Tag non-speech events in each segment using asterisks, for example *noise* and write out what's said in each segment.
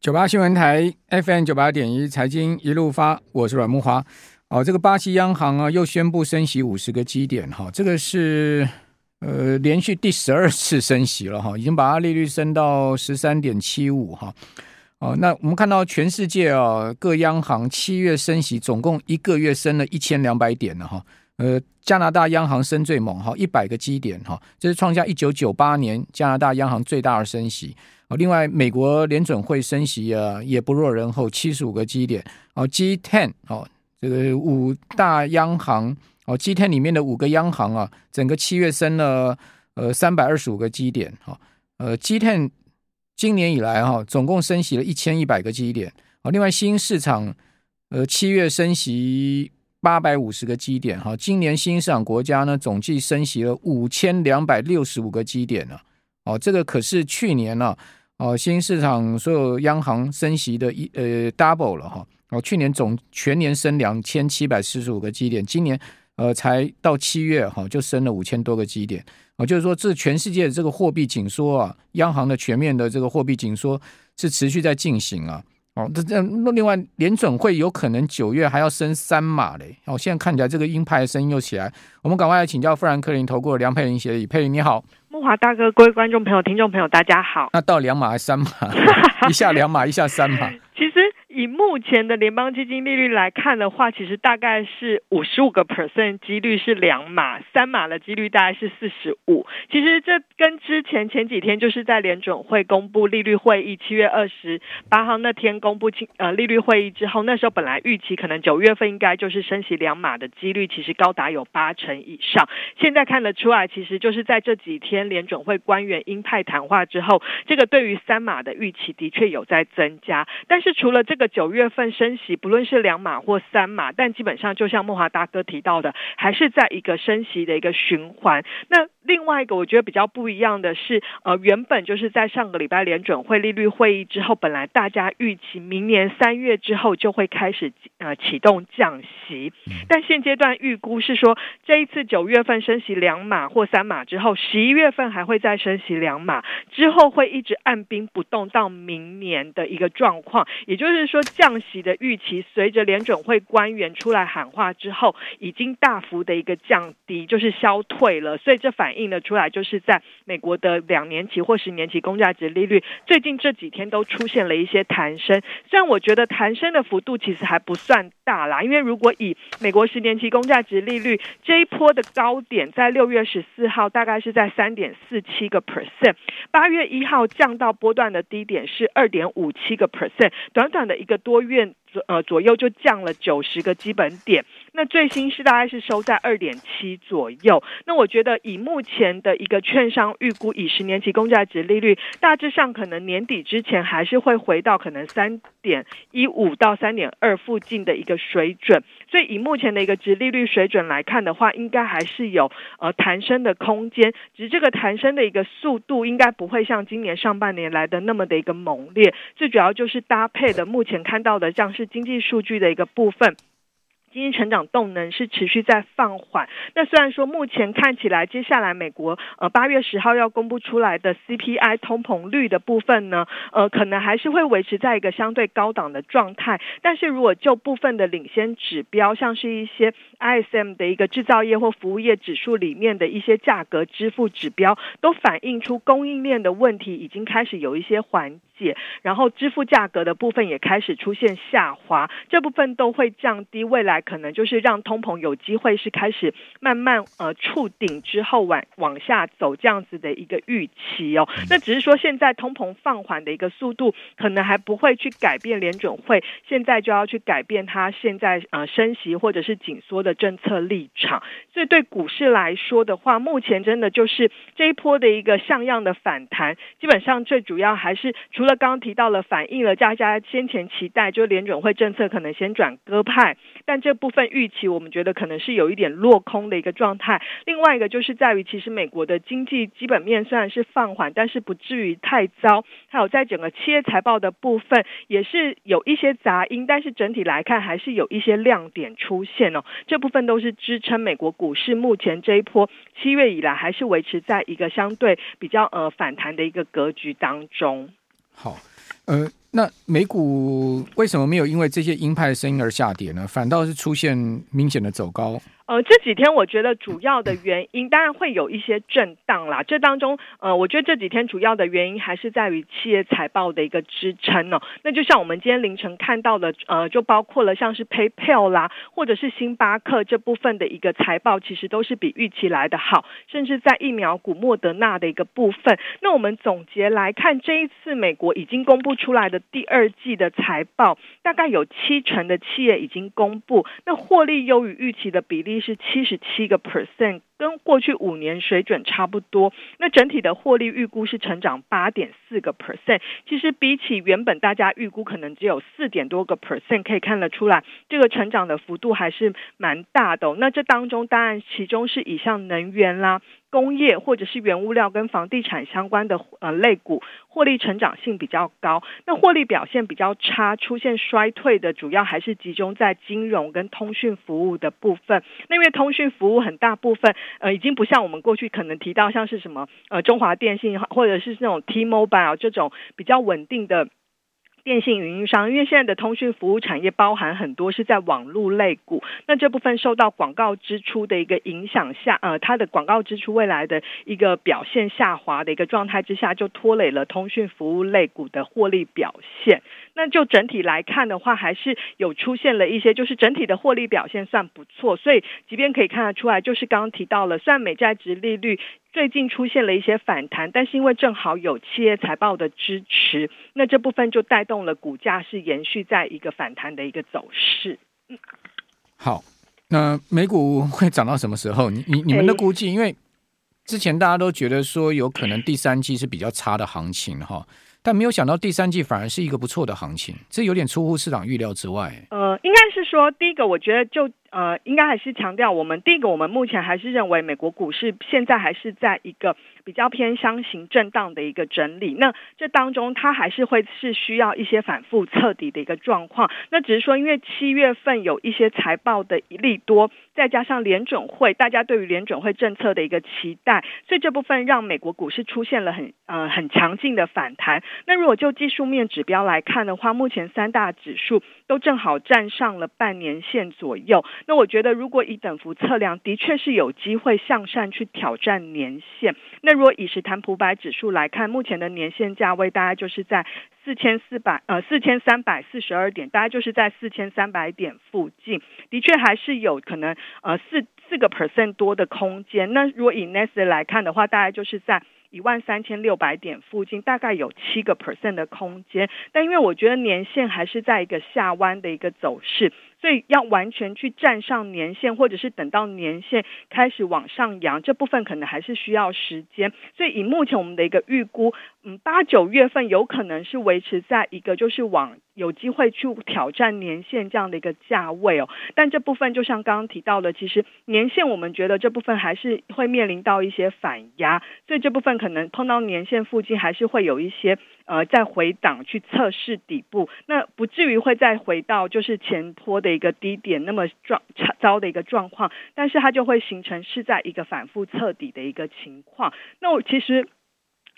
九八新闻台 FM 九八点一财经一路发，我是阮木华。哦，这个巴西央行啊又宣布升息五十个基点，哈，这个是呃连续第十二次升息了，哈，已经把它利率升到十三点七五，哈。哦，那我们看到全世界啊各央行七月升息，总共一个月升了一千两百点了，哈。呃，加拿大央行升最猛，哈，一百个基点，哈，这是创下一九九八年加拿大央行最大的升息。哦，另外美国联准会升息啊，也不落人后，七十五个基点。哦，G10 哦，这个五大央行哦，G10 里面的五个央行啊，整个七月升了呃三百二十五个基点。哈，呃，G10 今年以来哈，总共升息了一千一百个基点。哦，另外新市场呃七月升息。八百五十个基点，哈，今年新兴市场国家呢，总计升息了五千两百六十五个基点呢，哦，这个可是去年呢，哦，新市场所有央行升息的一呃 double 了哈，哦，去年总全年升两千七百四十五个基点，今年呃才到七月哈就升了五千多个基点，哦，就是说这全世界的这个货币紧缩啊，央行的全面的这个货币紧缩是持续在进行啊。哦，这这另外联准会有可能九月还要升三码嘞。哦，现在看起来这个鹰派的声音又起来，我们赶快来请教富兰克林投顾梁佩玲协理，佩玲你好，木华大哥，各位观众朋友、听众朋友，大家好。那到两码还是三码？*laughs* 一下两码，一下三码。其实。以目前的联邦基金利率来看的话，其实大概是五十五个 percent 几率是两码，三码的几率大概是四十五。其实这跟之前前几天就是在联准会公布利率会议七月二十八号那天公布呃利率会议之后，那时候本来预期可能九月份应该就是升息两码的几率，其实高达有八成以上。现在看得出来，其实就是在这几天联准会官员鹰派谈话之后，这个对于三码的预期的确有在增加。但是除了这个。九月份升息，不论是两码或三码，但基本上就像莫华大哥提到的，还是在一个升息的一个循环。那另外一个我觉得比较不一样的是，呃，原本就是在上个礼拜联准会利率会议之后，本来大家预期明年三月之后就会开始呃启动降息，但现阶段预估是说，这一次九月份升息两码或三码之后，十一月份还会再升息两码，之后会一直按兵不动到明年的一个状况，也就是说。降息的预期，随着联准会官员出来喊话之后，已经大幅的一个降低，就是消退了。所以这反映了出来，就是在美国的两年期或十年期公债值利率，最近这几天都出现了一些弹升。虽然我觉得弹升的幅度其实还不算大啦，因为如果以美国十年期公债值利率这一波的高点，在六月十四号大概是在三点四七个 percent，八月一号降到波段的低点是二点五七个 percent，短短的一个。多月呃左右就降了九十个基本点，那最新是大概是收在二点七左右。那我觉得以目前的一个券商预估，以十年期公债值利率，大致上可能年底之前还是会回到可能三点一五到三点二附近的一个水准。所以以目前的一个值利率水准来看的话，应该还是有呃弹升的空间，只是这个弹升的一个速度应该不会像今年上半年来的那么的一个猛烈。最主要就是搭配的目前看到的像是经济数据的一个部分。经济成长动能是持续在放缓。那虽然说目前看起来，接下来美国呃八月十号要公布出来的 CPI 通膨率的部分呢，呃可能还是会维持在一个相对高档的状态。但是如果就部分的领先指标，像是一些 ISM 的一个制造业或服务业指数里面的一些价格支付指标，都反映出供应链的问题已经开始有一些缓解，然后支付价格的部分也开始出现下滑，这部分都会降低未来。可能就是让通膨有机会是开始慢慢呃触顶之后往往下走这样子的一个预期哦。那只是说现在通膨放缓的一个速度，可能还不会去改变联准会现在就要去改变它现在呃升息或者是紧缩的政策立场。所以对股市来说的话，目前真的就是这一波的一个像样的反弹，基本上最主要还是除了刚刚提到了反映了大家先前期待，就联准会政策可能先转鸽派，但这这部分预期，我们觉得可能是有一点落空的一个状态。另外一个就是在于，其实美国的经济基本面虽然是放缓，但是不至于太糟。还有在整个企业财报的部分，也是有一些杂音，但是整体来看还是有一些亮点出现哦。这部分都是支撑美国股市目前这一波七月以来还是维持在一个相对比较呃反弹的一个格局当中。好，呃。那美股为什么没有因为这些鹰派的声音而下跌呢？反倒是出现明显的走高。呃，这几天我觉得主要的原因当然会有一些震荡啦。这当中，呃，我觉得这几天主要的原因还是在于企业财报的一个支撑哦。那就像我们今天凌晨看到的，呃，就包括了像是 PayPal 啦，或者是星巴克这部分的一个财报，其实都是比预期来的好。甚至在疫苗股莫德纳的一个部分，那我们总结来看，这一次美国已经公布出来的第二季的财报，大概有七成的企业已经公布，那获利优于预期的比例。是七十七个 percent，跟过去五年水准差不多。那整体的获利预估是成长八点四个 percent，其实比起原本大家预估可能只有四点多个 percent，可以看得出来，这个成长的幅度还是蛮大的。那这当中当然其中是以像能源啦。工业或者是原物料跟房地产相关的呃类股，获利成长性比较高。那获利表现比较差，出现衰退的主要还是集中在金融跟通讯服务的部分。那因为通讯服务很大部分呃已经不像我们过去可能提到像是什么呃中华电信或者是那种 T-Mobile 这种比较稳定的。电信运营商，因为现在的通讯服务产业包含很多是在网络类股，那这部分受到广告支出的一个影响下，呃，它的广告支出未来的一个表现下滑的一个状态之下，就拖累了通讯服务类股的获利表现。那就整体来看的话，还是有出现了一些，就是整体的获利表现算不错，所以即便可以看得出来，就是刚刚提到了，虽然美债值利率。最近出现了一些反弹，但是因为正好有企业财报的支持，那这部分就带动了股价是延续在一个反弹的一个走势。嗯，好，那美股会涨到什么时候？你你你们的估计？因为之前大家都觉得说有可能第三季是比较差的行情哈，但没有想到第三季反而是一个不错的行情，这有点出乎市场预料之外。呃，应该是说第一个，我觉得就。呃，应该还是强调，我们第一个，我们目前还是认为美国股市现在还是在一个比较偏箱型震荡的一个整理。那这当中，它还是会是需要一些反复彻底的一个状况。那只是说，因为七月份有一些财报的一利多，再加上联准会，大家对于联准会政策的一个期待，所以这部分让美国股市出现了很呃很强劲的反弹。那如果就技术面指标来看的话，目前三大指数都正好站上了半年线左右。那我觉得，如果以等幅测量，的确是有机会向上去挑战年线。那如果以史坦普百指数来看，目前的年线价位大概就是在四千四百呃四千三百四十二点，大概就是在四千三百点附近，的确还是有可能呃四四个 percent 多的空间。那如果以 Nasdaq 来看的话，大概就是在。一万三千六百点附近，大概有七个 percent 的空间，但因为我觉得年线还是在一个下弯的一个走势，所以要完全去站上年线，或者是等到年线开始往上扬，这部分可能还是需要时间。所以以目前我们的一个预估，嗯，八九月份有可能是维持在一个就是往有机会去挑战年线这样的一个价位哦。但这部分就像刚刚提到的，其实年线我们觉得这部分还是会面临到一些反压，所以这部分。可能碰到年线附近，还是会有一些呃再回档去测试底部，那不至于会再回到就是前坡的一个低点那么状糟的一个状况，但是它就会形成是在一个反复测底的一个情况。那我其实。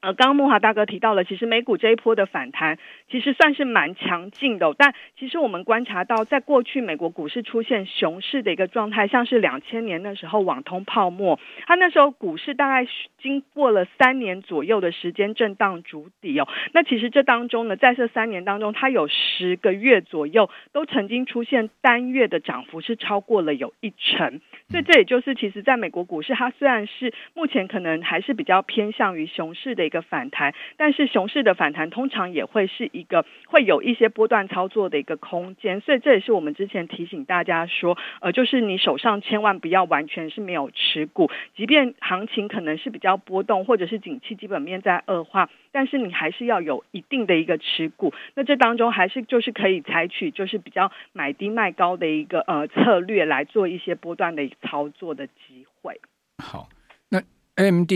呃，刚刚慕华大哥提到了，其实美股这一波的反弹其实算是蛮强劲的，但其实我们观察到，在过去美国股市出现熊市的一个状态，像是两千年那时候网通泡沫，它那时候股市大概经过了三年左右的时间震荡筑底哦。那其实这当中呢，在这三年当中，它有十个月左右都曾经出现单月的涨幅是超过了有一成，所以这也就是其实在美国股市，它虽然是目前可能还是比较偏向于熊市的。一个反弹，但是熊市的反弹通常也会是一个会有一些波段操作的一个空间，所以这也是我们之前提醒大家说，呃，就是你手上千万不要完全是没有持股，即便行情可能是比较波动，或者是景气基本面在恶化，但是你还是要有一定的一个持股。那这当中还是就是可以采取就是比较买低卖高的一个呃策略来做一些波段的操作的机会。好，那 AMD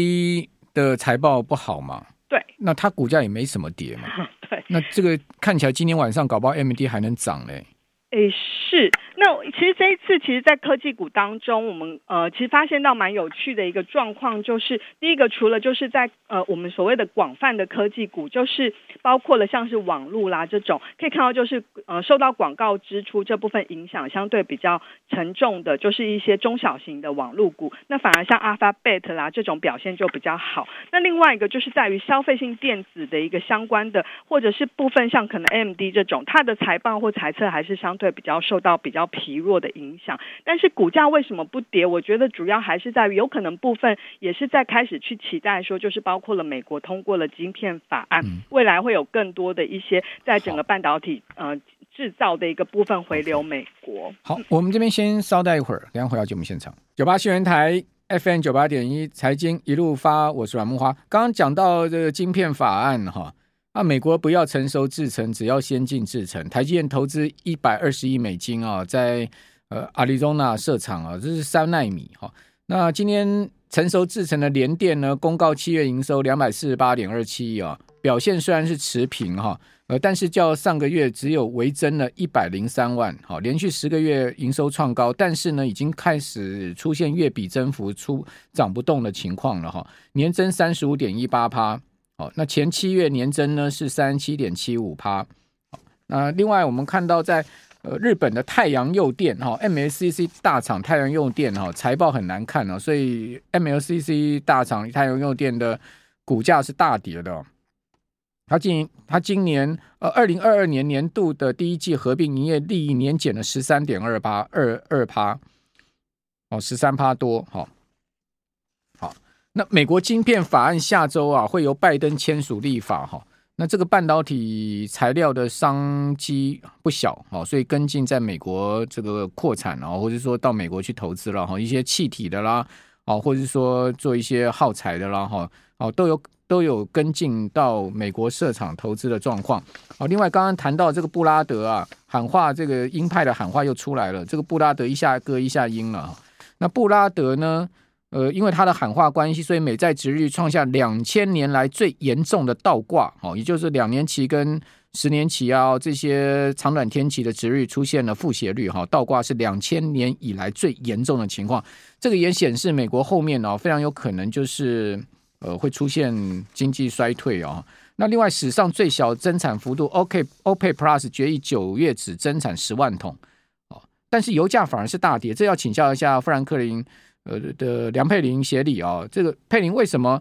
的财报不好嘛？对，那它股价也没什么跌嘛。*laughs* 对，那这个看起来今天晚上搞不好 AMD 还能涨嘞。诶，是。那其实这一次，其实，在科技股当中，我们呃，其实发现到蛮有趣的一个状况，就是第一个，除了就是在呃，我们所谓的广泛的科技股，就是包括了像是网络啦这种，可以看到就是呃，受到广告支出这部分影响相对比较沉重的，就是一些中小型的网络股。那反而像 Alphabet 啦这种表现就比较好。那另外一个就是在于消费性电子的一个相关的，或者是部分像可能 AMD 这种，它的财报或财测还是相对比较受到比较。疲弱的影响，但是股价为什么不跌？我觉得主要还是在于，有可能部分也是在开始去期待说，就是包括了美国通过了晶片法案，嗯、未来会有更多的一些在整个半导体呃制造的一个部分回流美国。好，我们这边先稍待一会儿，等下回到节目现场。九八新闻台 FM 九八点一财经一路发，我是阮木花。刚刚讲到这个晶片法案哈。啊，美国不要成熟制程，只要先进制程。台积电投资一百二十亿美金啊，在呃亚利桑那设厂啊，这是三奈米哈。那今天成熟制程的联电呢，公告七月营收两百四十八点二七亿啊，表现虽然是持平哈，呃，但是较上个月只有微增了一百零三万，好，连续十个月营收创高，但是呢，已经开始出现月比增幅出涨不动的情况了哈，年增三十五点一八趴。哦那前七月年增呢是三十七点七五趴。那另外我们看到在呃日本的太阳诱电哈 MLCC 大厂太阳诱电哈财报很难看哦，所以 MLCC 大厂太阳诱电的股价是大跌的。哦它今它今年呃二零二二年年度的第一季合并营业利益年减了十三点二八二二趴哦，十三趴多哈。那美国晶片法案下周啊，会由拜登签署立法哈。那这个半导体材料的商机不小哈，所以跟进在美国这个扩产啊，或者说到美国去投资了哈，一些气体的啦，啊，或者说做一些耗材的啦哈，哦，都有都有跟进到美国设厂投资的状况。哦，另外刚刚谈到这个布拉德啊，喊话这个鹰派的喊话又出来了，这个布拉德一下鸽一下鹰了。那布拉德呢？呃，因为它的喊话关系，所以美债殖率创下两千年来最严重的倒挂，哦，也就是两年期跟十年期啊这些长短天期的殖率出现了负斜率，哈，倒挂是两千年以来最严重的情况。这个也显示美国后面呢非常有可能就是呃会出现经济衰退啊。那另外史上最小增产幅度，OK OPEC Plus 决议九月只增产十万桶，哦，但是油价反而是大跌，这要请教一下富兰克林。呃的梁佩玲协理啊，这个佩玲为什么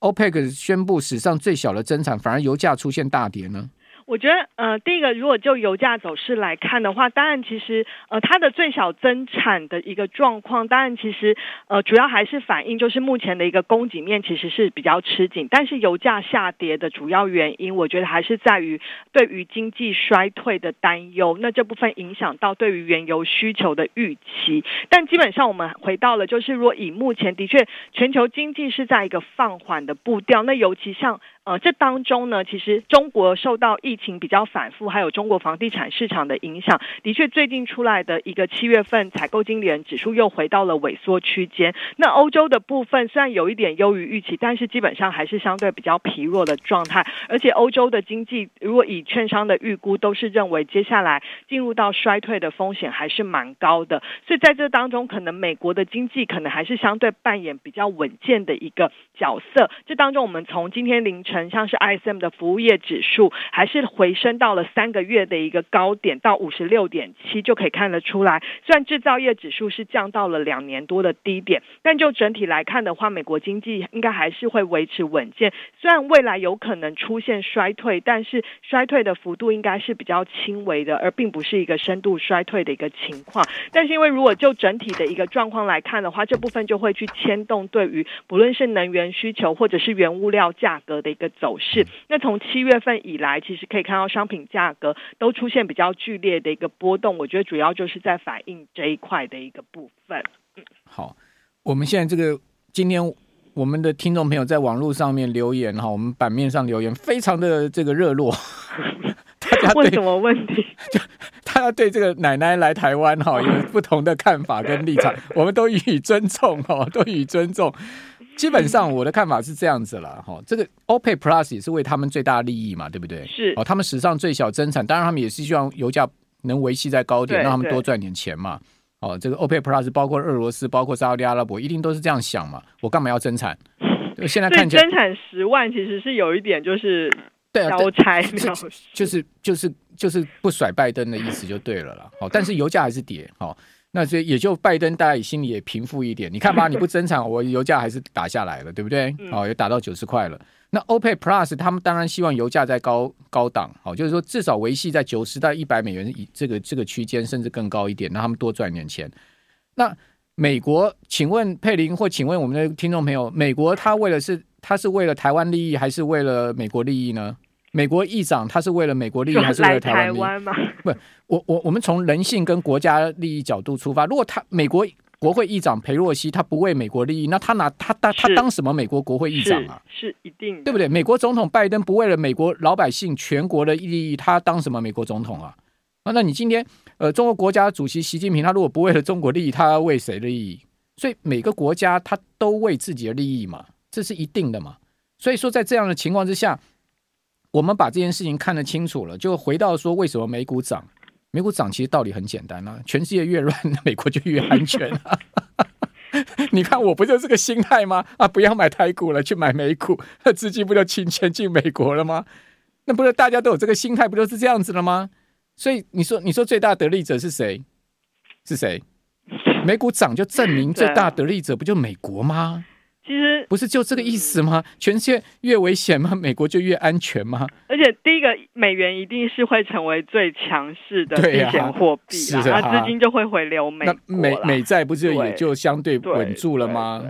OPEC 宣布史上最小的增产，反而油价出现大跌呢？我觉得，呃，第一个，如果就油价走势来看的话，当然其实，呃，它的最小增产的一个状况，当然其实，呃，主要还是反映就是目前的一个供给面其实是比较吃紧，但是油价下跌的主要原因，我觉得还是在于对于经济衰退的担忧，那这部分影响到对于原油需求的预期。但基本上我们回到了，就是如果以目前的确全球经济是在一个放缓的步调，那尤其像。呃，这当中呢，其实中国受到疫情比较反复，还有中国房地产市场的影响，的确最近出来的一个七月份采购经理人指数又回到了萎缩区间。那欧洲的部分虽然有一点优于预期，但是基本上还是相对比较疲弱的状态。而且欧洲的经济，如果以券商的预估，都是认为接下来进入到衰退的风险还是蛮高的。所以在这当中，可能美国的经济可能还是相对扮演比较稳健的一个角色。这当中，我们从今天凌晨。像是 ISM 的服务业指数还是回升到了三个月的一个高点，到五十六点七就可以看得出来。虽然制造业指数是降到了两年多的低点，但就整体来看的话，美国经济应该还是会维持稳健。虽然未来有可能出现衰退，但是衰退的幅度应该是比较轻微的，而并不是一个深度衰退的一个情况。但是因为如果就整体的一个状况来看的话，这部分就会去牵动对于不论是能源需求或者是原物料价格的个走势，那从七月份以来，其实可以看到商品价格都出现比较剧烈的一个波动。我觉得主要就是在反映这一块的一个部分。好，我们现在这个今天我们的听众朋友在网络上面留言哈，我们版面上留言非常的这个热络。*laughs* 大家问什么问题？*laughs* 就大家对这个奶奶来台湾哈有不同的看法跟立场，我们都予以尊重哈，都予以尊重。基本上我的看法是这样子了哈，这个 OPEC Plus 也是为他们最大利益嘛，对不对？是哦，他们史上最小增产，当然他们也是希望油价能维系在高点，让他们多赚点钱嘛。哦，这个 OPEC Plus 包括俄罗斯，包括沙特阿拉伯，一定都是这样想嘛。我干嘛要增产？*laughs* 现在看起来增产十万其实是有一点就是对啊，交差 *laughs* 就是就是就是不甩拜登的意思就对了啦。好，但是油价还是跌。好，那所以也就拜登大家也心里也平复一点。你看吧，你不 *laughs* 增产，我油价还是打下来了，对不对？哦，也打到九十块了。那 OPEC Plus 他们当然希望油价在高高档，好，就是说至少维系在九十到一百美元以这个这个区间，甚至更高一点，让他们多赚点钱。那美国，请问佩林或请问我们的听众朋友，美国他为了是他是为了台湾利益，还是为了美国利益呢？美国议长他是为了美国利益，还是为了台湾利益？不，我我我们从人性跟国家利益角度出发，如果他美国。国会议长裴洛西，他不为美国利益，那他拿他他他当什么美国国会议长啊？是，是一定，对不对？美国总统拜登不为了美国老百姓全国的利益，他当什么美国总统啊？啊，那你今天呃，中国国家主席习近平，他如果不为了中国利益，他要为谁利益？所以每个国家他都为自己的利益嘛，这是一定的嘛。所以说，在这样的情况之下，我们把这件事情看得清楚了，就回到说，为什么美股涨？美股涨其实道理很简单啊，全世界越乱，美国就越安全啊。*laughs* 你看我不就这个心态吗？啊，不要买台股了，去买美股，那资金不就倾钱进美国了吗？那不是大家都有这个心态，不就是这样子了吗？所以你说，你说最大得利者是谁？是谁？美股涨就证明最大得利者不就美国吗？其实不是就这个意思吗？全世界越危险吗？*laughs* 美国就越安全吗？而且第一个，美元一定是会成为最强势的避险货币，那资金就会回流美国。那美美债不是也就相对稳住了吗？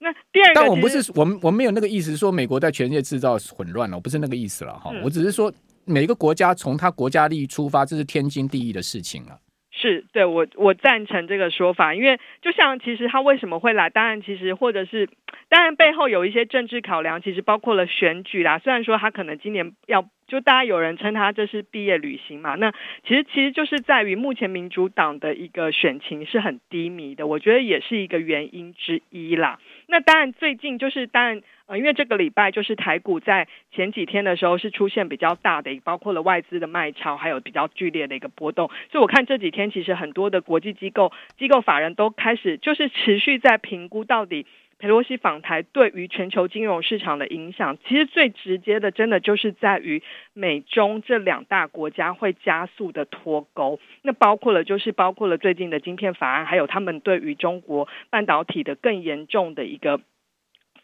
那第二个，但我们不是我们我们没有那个意思，说美国在全世界制造混乱了，我不是那个意思了哈。我只是说，每个国家从他国家利益出发，这是天经地义的事情了。是对我我赞成这个说法，因为就像其实他为什么会来，当然其实或者是当然背后有一些政治考量，其实包括了选举啦。虽然说他可能今年要就大家有人称他这是毕业旅行嘛，那其实其实就是在于目前民主党的一个选情是很低迷的，我觉得也是一个原因之一啦。那当然最近就是当然。呃，因为这个礼拜就是台股在前几天的时候是出现比较大的，包括了外资的卖超，还有比较剧烈的一个波动。所以我看这几天其实很多的国际机构、机构法人都开始就是持续在评估到底佩洛西访台对于全球金融市场的影响。其实最直接的，真的就是在于美中这两大国家会加速的脱钩。那包括了就是包括了最近的晶片法案，还有他们对于中国半导体的更严重的一个。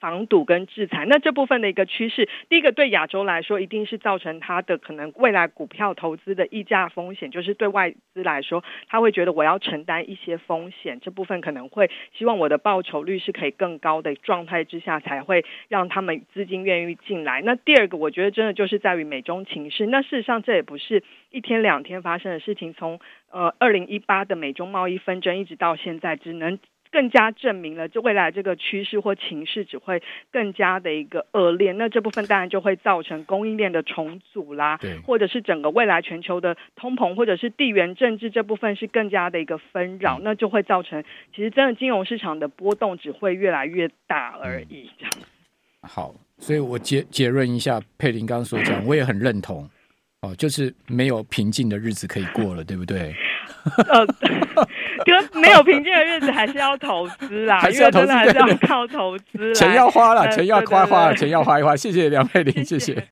防堵跟制裁，那这部分的一个趋势，第一个对亚洲来说，一定是造成它的可能未来股票投资的溢价风险，就是对外资来说，他会觉得我要承担一些风险，这部分可能会希望我的报酬率是可以更高的状态之下，才会让他们资金愿意进来。那第二个，我觉得真的就是在于美中情势。那事实上，这也不是一天两天发生的事情，从呃二零一八的美中贸易纷争一直到现在，只能。更加证明了，就未来这个趋势或情势只会更加的一个恶劣。那这部分当然就会造成供应链的重组啦，对，或者是整个未来全球的通膨，或者是地缘政治这部分是更加的一个纷扰，嗯、那就会造成其实真的金融市场的波动只会越来越大而已。这样。好，所以我结结论一下，佩林刚刚所讲，我也很认同。哦，就是没有平静的日子可以过了，对不对？*laughs* 呃，就没有平静的日子，还是要投资啦，还是要投资，还是要靠投资，钱要花了，钱要花花了，钱要花一花。谢谢梁佩玲，谢谢。